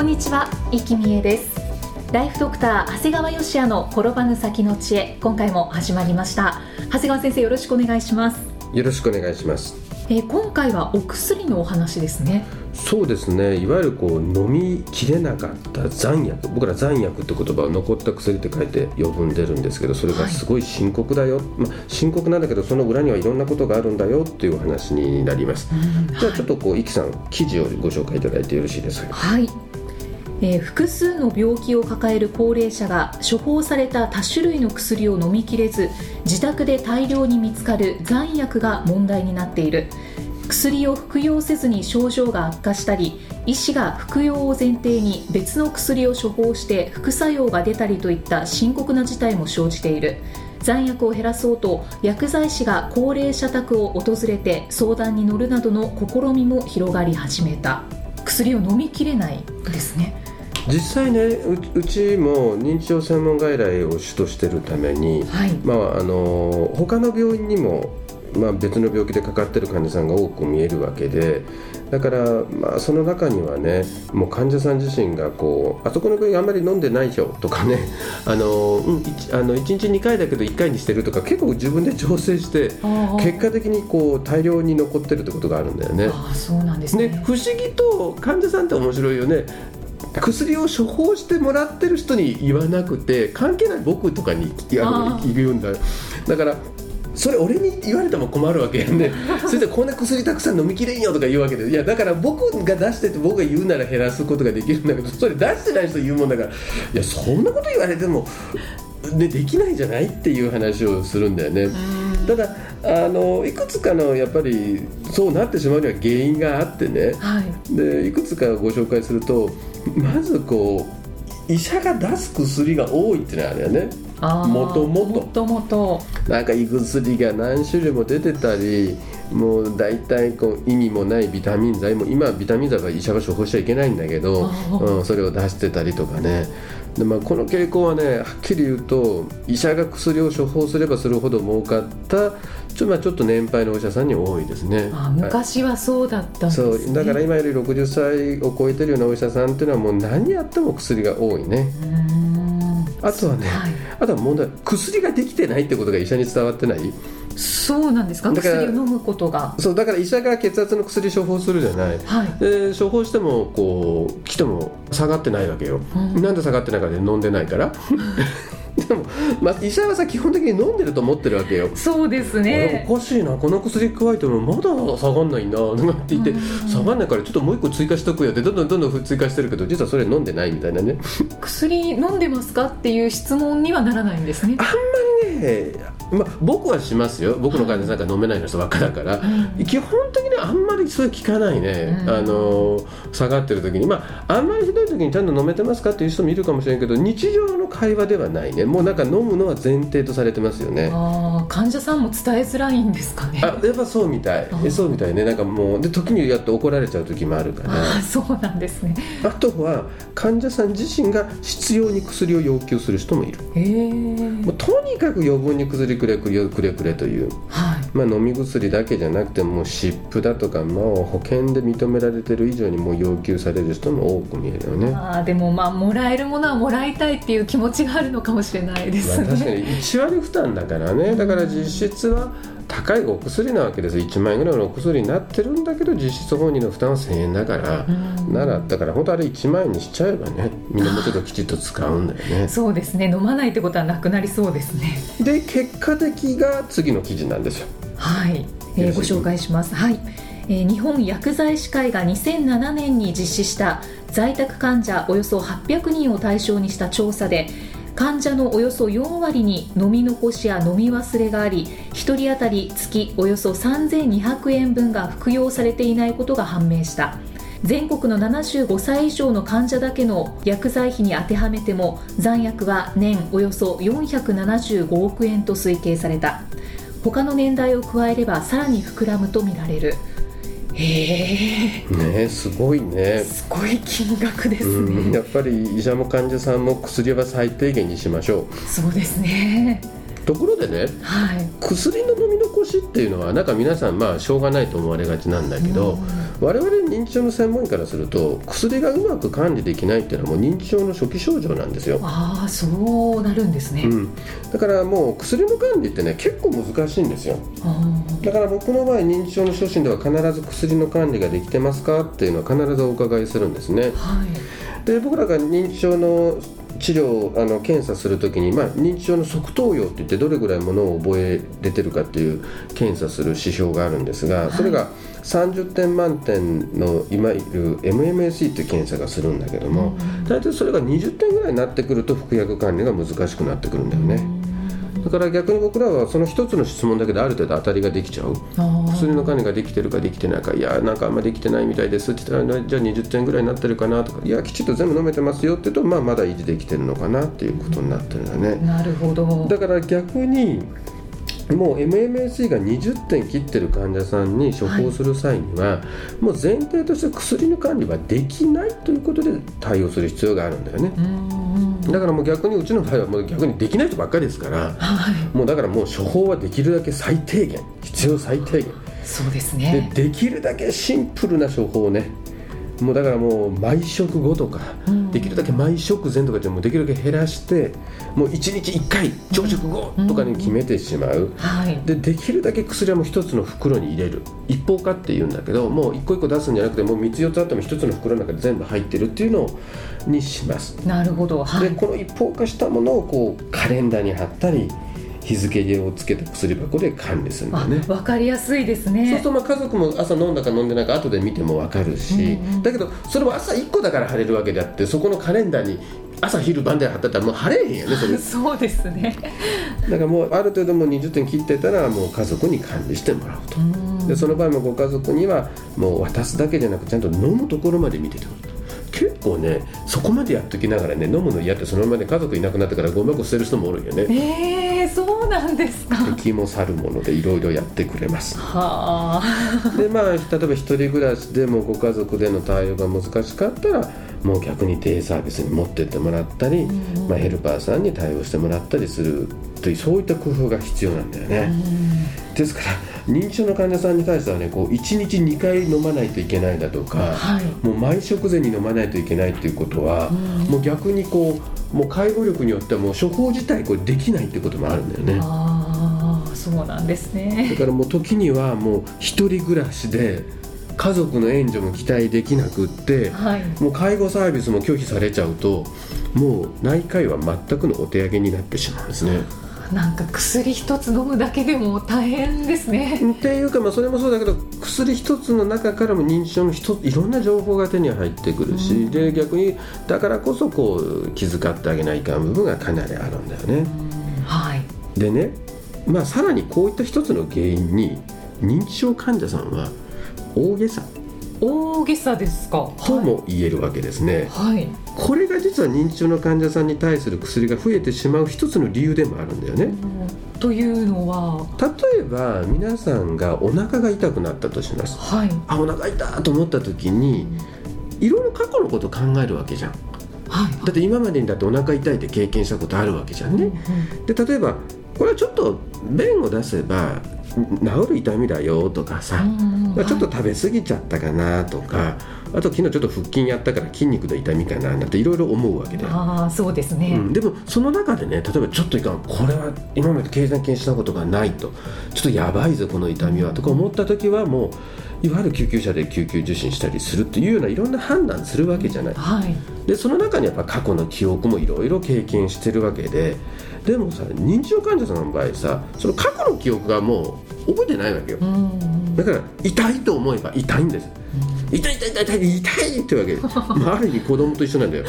こんにちは、生きみえですライフドクター長谷川芳也の転ばぬ先の知恵今回も始まりました長谷川先生よろしくお願いしますよろしくお願いします。えー今回はお薬のお話ですねそうですね。いわゆるこう飲みきれなかった残薬、僕ら残薬って言葉を残った薬って書いて呼んでるんですけど、それがすごい深刻だよ。まあ深刻なんだけど、その裏にはいろんなことがあるんだよっていうお話になります。じゃあちょっとこうイキさん記事をご紹介いただいてよろしいですか？はい、えー複数の病気を抱える高齢者が処方された多種類の薬を飲みきれず自宅で大量に見つかる残薬が問題になっている。薬を服用せずに症状が悪化したり医師が服用を前提に別の薬を処方して副作用が出たりといった深刻な事態も生じている。残薬を減らそうと薬剤師が高齢者宅を訪れて相談に乗るなどの試みも広がり始めた。薬を飲みきれないですね。実際ねううちも認知症専門外来を主としてるために、はい。まああの他の病院にも、まあ、別の病気でかかってる患者さんが多く見えるわけでだから、まあ、その中にはねもう患者さん自身がこうあそこの病院あんまり飲んでないでしょとかね あの、うん、一あの1日2回だけど1回にしてるとか結構自分で調整して結果的にこう大量に残ってるってことがあるんだよね。あーそうなんですね。ね、不思議と患者さんって面白いよね薬を処方してもらってる人に言わなくて関係ない僕とかに言うんだ。だからそれ俺に言われても困るわけやんね。それでこんな薬たくさん飲みきれんよとか言うわけで。いやだから僕が出してて僕が言うなら減らすことができるんだけどそれ出してない人言うもんだから。いやそんなこと言われても、ね、できないじゃないっていう話をするんだよね。ただあのいくつかのやっぱりそうなってしまうには原因があってね。はい。でいくつかご紹介するとまずこう医者が出す薬が多いっていうのはあるよね。もともと。もともと。なんか胃薬が何種類も出てたりもう大体こう意味もないビタミン剤も今はビタミン剤は医者が処方しちゃいけないんだけど、うん、それを出してたりとかねで、まあ、この傾向はねはっきり言うと医者が薬を処方すればするほど儲かったちょ,、まあ、ちょっと年配のお医者さんに多いですね。あ昔はそうだったんですね。そう。だから今より60歳を超えてるようなお医者さんっていうのはもう何やっても薬が多いね。うーん。あとはね、はい。あとは問題薬ができてないってことが医者に伝わってないそうなんですか？薬を飲むことが。そうだから医者が血圧の薬処方するじゃない。はい。で処方してもこう来ても下がってないわけよ、うん。なんで下がってないかで飲んでないからでも、まあ、医者はさ基本的に飲んでると思ってるわけよ。そうですね。おかしいな。この薬加えてもまだ下がんないなとかって言ってうん。下がんないからちょっともう一個追加しとくよってどんどんどんどん追加してるけど実はそれ飲んでないみたいなね。薬飲んでますかっていう質問にはならないんですね。あんまりね、まあ、僕はしますよ。僕の患者さんが飲めないの人ばっかだから、うん。基本的にはあんまりそれ聞かないね、うん。あの下がってる時に。まああんまりひどい時にちゃんと飲めてますかっていう人もいるかもしれないけど日常の会話ではないねもうなんか飲むのは前提とされてますよね。患者さんも伝えづらいんですかね。あやっぱそうみたい。うんえそうみたいね。なんかもうで時にやっと怒られちゃう時もあるから。そうなんですね。あとは患者さん自身が必要に薬を要求する人もいる。へえもうとにかく余分に薬くれくれくれくれという。はい。まあ、飲み薬だけじゃなくてもう湿布だとかもう保険で認められてる以上にもう要求される人も多く見えるよね。まあーでもまあもらえるものはもらいたいっていう気持ちがあるのかもしれないですね、あ、確かに1割負担だからね。だから実質は高いお薬なわけです。1万円ぐらいのお薬になってるんだけど実質本人の負担は1000円だから、うん。ならだから本当あれ1万円にしちゃえばねみんなもうちょっときちっと使うんだよね。そうですね。飲まないってことはなくなりそうですね。で結果的が次の記事なんですよ。はい、えーご紹介します。はい、えー日本薬剤師会が2007年に実施した在宅患者およそ800人を対象にした調査で患者のおよそ4割に飲み残しや飲み忘れがあり1人当たり月およそ3200円分が服用されていないことが判明した。全国の75歳以上の患者だけの薬剤費に当てはめても残薬は年およそ475億円と推計された。他の年代を加えればさらに膨らむとみられる。へえねすごいね。すごい金額ですね。うん。やっぱり医者も患者さんも薬は最低限にしましょそうですね。うところでねはい。薬の飲み残しっていうのはなんか皆さんまあしょうがないと思われがちなんだけど、我々認知症の専門医からすると薬がうまく管理できないっていうのはもう認知症の初期症状なんですよ、ああそうなるんですね、うん、だからもう薬の管理ってね結構難しいんですよ。あだから僕の場合認知症の初診では必ず薬の管理ができてますかっていうのは必ずお伺いするんですね。ーはい。で僕らが認知症の治療あの検査するときに、まあ、認知症の側頭葉って言ってどれぐらいものを覚えれてるかっていう検査する指標があるんですが、いそれが30点満点のいわゆる MMSE っていう検査がするんだけども、大体それが20点ぐらいになってくると服薬管理が難しくなってくるんだよね。だから逆に僕らはその一つの質問だけである程度当たりができちゃう。薬の管理ができてるかできてないかいやなんかあんまできてないみたいですって言ったらじゃあ20点ぐらいになってるかなとかいやきちっと全部飲めてますよって言うとまあまだ維持できてるのかなっていうことになってるんだね。なるほど。だから逆にもう MMSE が20点切ってる患者さんに処方する際には、もう前提として薬の管理はできないということで対応する必要があるんだよねだからもう逆にうちの場合はもう逆にできない人ばっかりですからはい。もうだからもう処方はできるだけ最低限必要最低限。そうですでね。できるだけシンプルな処方ねもうだからもう毎食後とか、うん。できるだけ毎食前とかでもできるだけ減らしてもう1日1回朝食後とかに決めてしまう、はい。でできるだけ薬はもう一つの袋に入れる。一方化っていうんだけどもう一個一個出すんじゃなくてもう3つ4つあっても一つの袋の中で全部入ってるっていうのにします。なるほど。はい。でこの一方化したものをこうカレンダーに貼ったり日付をつけた薬箱で管理するんだね。わかりやすいですそうするねとまあ家族も朝飲んだか飲んでないか後で見ても分かるし、うんうん。だけどそれも朝1個だから貼れるわけであってそこのカレンダーに朝昼晩で貼ってたらもう貼れへんやねそれ。そうですね。だからもうある程度もう20点切ってたらもう家族に管理してもらうと。うん。でその場合もご家族にはもう渡すだけじゃなくちゃんと飲むところまで見ててもらう結構ねそこまでやっときながらね飲むの嫌ってそのままで家族いなくなってからゴミ箱捨てる人もおるんよね。えー、そうなんですか。敵も去るものでいろいろやってくれます。はあ。でまあ例えば一人暮らしでもご家族での対応が難しかったらもう逆にデイサービスに持ってってもらったり、まあ、ヘルパーさんに対応してもらったりするというそういった工夫が必要なんだよね、ですから認知症の患者さんに対してはねこう1日2回飲まないといけないだとか、はいもう毎食前に飲まないといけないっていうことは、もう逆にこうもう介護力によってはもう処方自体これできないっていうこともあるんだよね。ああそうなんですねだからもう時にはもう一人暮らしで家族の援助も期待できなくってはいもう介護サービスも拒否されちゃうともう内科医は全くのお手上げになってしまうんですね。なんか薬一つ飲むだけでも大変ですね。っていうか、まあ、それもそうだけど薬一つの中からも認知症の一ついろんな情報が手に入ってくるし、で逆にだからこそこう気遣ってあげないかん部分がかなりあるんだよね。はい。でね、まあ、さらにこういった一つの原因に認知症患者さんは大げさ大げさですか？とも言えるわけですね、はい。これが実は認知症の患者さんに対する薬が増えてしまう一つの理由でもあるんだよね。というのは？例えば皆さんがお腹が痛くなったとします。はい。あお腹痛いと思った時にいろいろ過去のこと考えるわけじゃん。はい。だって今までにだってお腹痛いって経験したことあるわけじゃんね、で例えばこれはちょっと便を出せば治る痛みだよとかさ、まあちょっと食べ過ぎちゃったかなとか、あと昨日ちょっと腹筋やったから筋肉の痛みかななんていろいろ思うわけで、ああそうですね、うん、でもその中でね例えばちょっといかんこれは今まで経験したことがないとちょっとやばいぞこの痛みはとか思った時はもういわゆる救急車で救急受診したりするっていうようないろんな判断するわけじゃない。はい。でその中にやっぱ過去の記憶もいろいろ経験してるわけででもさ認知症患者さんの場合さその過去の記憶がもう覚えてないわけよ。だから痛いと思えば痛いんです。痛い痛い痛い痛い痛いってわけ。まあ、ある意味子供と一緒なんだよ、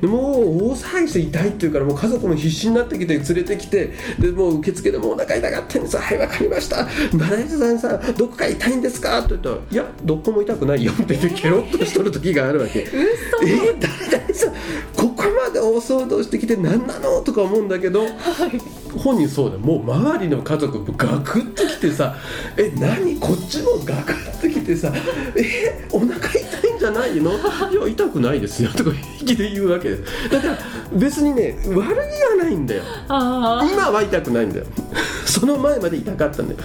でもう大騒ぎして痛いって言うからもう家族も必死になってきて連れてきてでもう受付でもうお腹痛がってんですはいわかりました。マネージャーさんさどこか痛いんですか？って言ったらいやどこも痛くないよって言ってケロッとしとる時があるわけ。えー、誰々さんここまで大騒動してきて何なのとか思うんだけど、はい。本人そうだもう周りの家族もガクッときてさ「え何？こっちもガクッときてさ「えお腹痛いんじゃないの? 」いや痛くないですよ」とか平気で言うわけです。だから別にね悪気がないんだよ。今は痛くないんだよ。その前まで痛かったんだよ。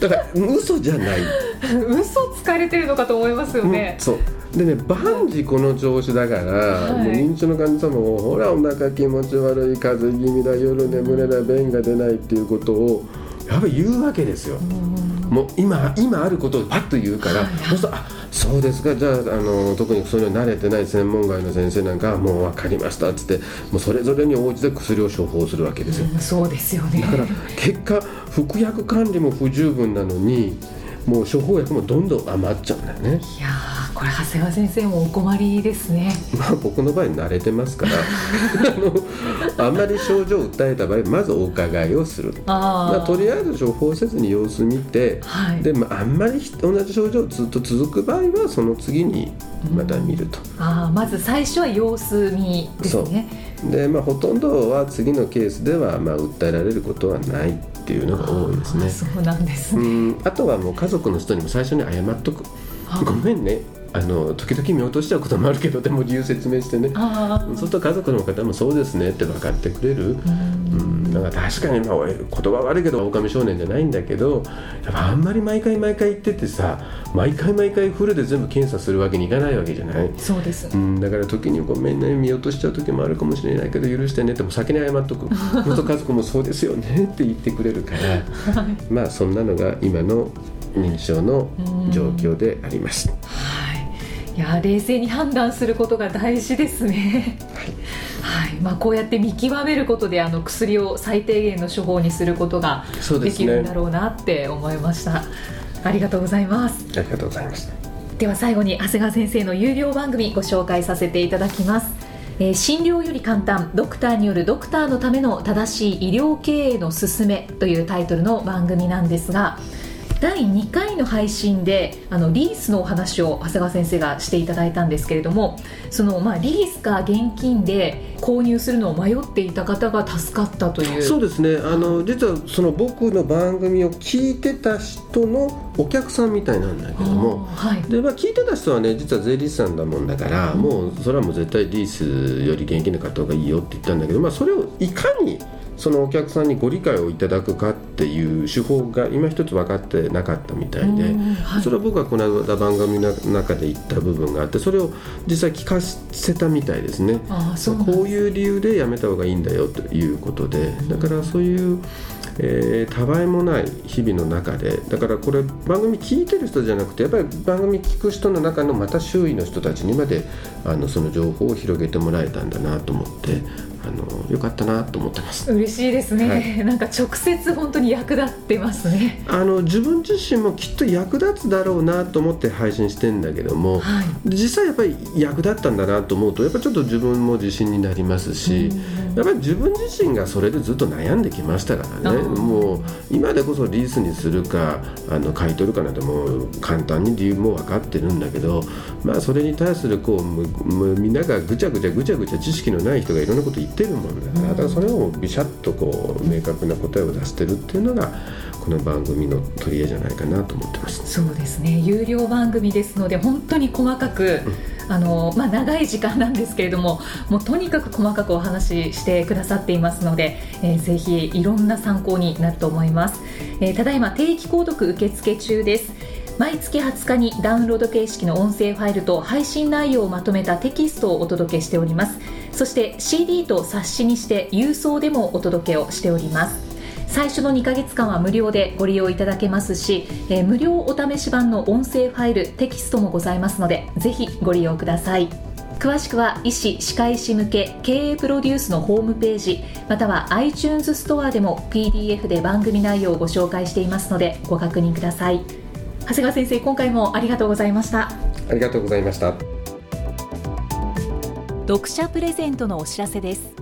だから嘘じゃない。嘘つかれてるのかと思いますよね、うん、そうでね万事この調子だから、はい、もう認知症の患者さんもほらお腹気持ち悪い風邪気味だ夜眠れない便が出ないっていうことをやっぱり言うわけですよ。もう今今あることをパッと言うから、はい、そうするとあそうですかじゃああの特にそういうの慣れてない専門外の先生なんかはもう分かりましたっつってもうそれぞれに応じて薬を処方するわけですよ。うん、そうですよねだから結果服薬管理も不十分なのにもう処方薬もどんどん余っちゃうんだよね。いやこれ長谷川先生もお困りですね。まあ僕の場合慣れてますから。あのあんまり症状を訴えた場合まずお伺いをする。あ、まあ、とりあえず処方せずに様子見て、はい、で、まあ、あんまり同じ症状ずっと続く場合はその次にまた見ると、うん、あまず最初は様子見ですね。で、まあ、ほとんどは次のケースでは、まあ、訴えられることはないっていうのが多いですね。そうなんですね。あとはもう家族の人にも最初に謝っとく。ごめんねあの時々見落としちゃうこともあるけどでも理由説明してね。そうすると家族の方もそうですねって分かってくれる。うん。だから確かにまあ言葉悪いけど狼少年じゃないんだけどやっぱあんまり毎回毎回言っててさ毎回毎回フルで全部検査するわけにいかないわけじゃない？そうです、うん、だから時にごめんね見落としちゃう時もあるかもしれないけど許してねっても先に謝っとく。元家族もそうですよねって言ってくれるから、はい、まあそんなのが今の認知症の状況であります。いや冷静に判断することが大事ですね。はい、はい、まあ、こうやって見極めることであの薬を最低限の処方にすることができるんだろうなって思いました。ね、ありがとうございます。ありがとうございます。では最後に長谷川先生の有料番組ご紹介させていただきます。えー、診療より簡単ドクターによるドクターのための正しい医療経営の勧めというタイトルの番組なんですが第2回の配信であのリースのお話を長谷川先生がしていただいたんですけれどもその、まあ、リースか現金で購入するのを迷っていた方が助かったという。そうですね。あの実はその僕の番組を聞いてた人のお客さんみたいなんだけども、はい、でまあ、聞いてた人はね実は税理士さんだもんだから、うん、もうそれはもう絶対リースより現金で買った方がいいよって言ったんだけど、まあ、それをいかにそのお客さんにご理解をいただくかっていう手法が今一つ分かってなかったみたいで、はい、それは僕はこの間番組の中で言った部分があってそれを実際聞かせたみたいですね。こういう理由でやめた方がいいんだよということでだからそういうえー、たわいもない日々の中でだからこれ番組聞いてる人じゃなくてやっぱり番組聞く人の中のまた周囲の人たちにまであのその情報を広げてもらえたんだなと思ってあのよかったなと思ってます。嬉しいですね、はい、なんか直接本当に役立ってますね。あの自分自身もきっと役立つだろうなと思って配信してんだけども、はい、実際やっぱり役立ったんだなと思うとやっぱちょっと自分も自信になりますしやっぱり自分自身がそれでずっと悩んできましたからね。もう今でこそリースにするかあの買い取るかなんてもう簡単に理由も分かってるんだけどまあそれに対するこうみんながぐちゃぐちゃぐちゃぐちゃ知識のない人がいろんなこと言ってるもんだからだからそれをビシャッとこう明確な答えを出してるっていうのがこの番組の取り柄じゃないかなと思ってます。そうですね。有料番組ですので本当に細かく、うん、あのまあ、長い時間なんですけれどももうとにかく細かくお話ししてくださっていますので、えー、ぜひいろんな参考になると思います、えー、ただいま定期購読受付中です。毎月20日にダウンロード形式の音声ファイルと配信内容をまとめたテキストをお届けしておりますそして CD と冊子にして郵送でもお届けをしております。最初の2ヶ月間は無料でご利用いただけますし、えー、無料お試し版の音声ファイルテキストもございますのでぜひご利用ください。詳しくは医師・歯科医師向け経営プロデュースのホームページまたは iTunes ストアでも PDF で番組内容をご紹介していますのでご確認ください。長谷川先生今回もありがとうございました。ありがとうございました。読者プレゼントのお知らせです。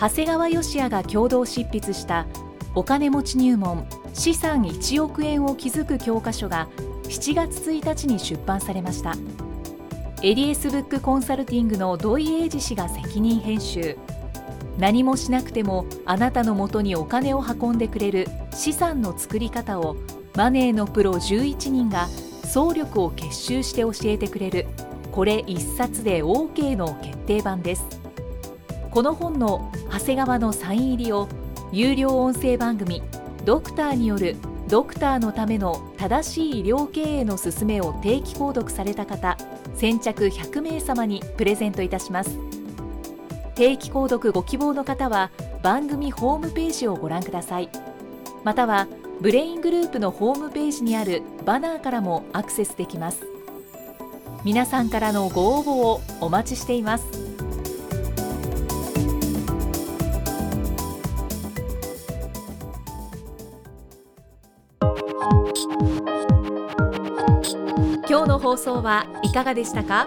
長谷川義也が共同執筆したお金持ち入門資産1億円を築く教科書が7月1日に出版されました。エリエスブックコンサルティングの土井英二氏が責任編集。何もしなくてもあなたのもとにお金を運んでくれる資産の作り方をマネーのプロ11人が総力を結集して教えてくれるこれ一冊で OK の決定版です。この本の長谷川のサイン入りを有料音声番組ドクターによるドクターのための正しい医療経営の勧めを定期購読された方先着100名様にプレゼントいたします。定期購読ご希望の方は番組ホームページをご覧ください。またはブレイングループのホームページにあるバナーからもアクセスできます。皆さんからのご応募をお待ちしています。今日の放送はいかがでしたか？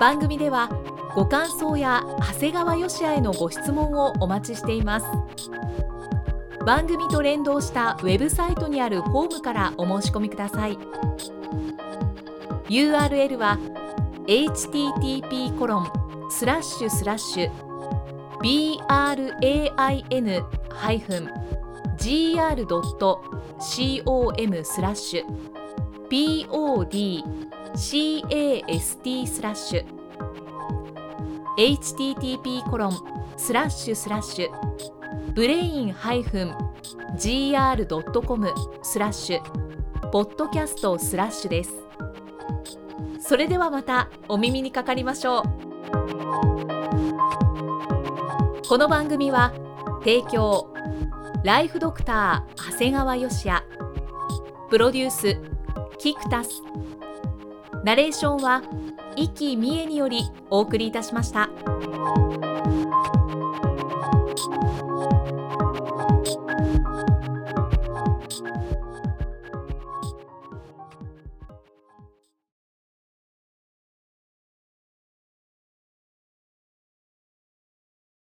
番組ではご感想や長谷川よしあへのご質問をお待ちしています。番組と連動したウェブサイトにあるホームからお申し込みください。URL は http コロンスラッシュスラッシュ brain-gr.com スラッシュ podcast スラッシュ http コロンスラッシュスラッシュブレイン -gr.com スラッシュポッドキャストスラッシュです。それではまたお耳にかかりましょう。この番組は提供ライフドクター長谷川芳也。プロデュースキクタス。ナレーションは生きみえによりお送りいたしました。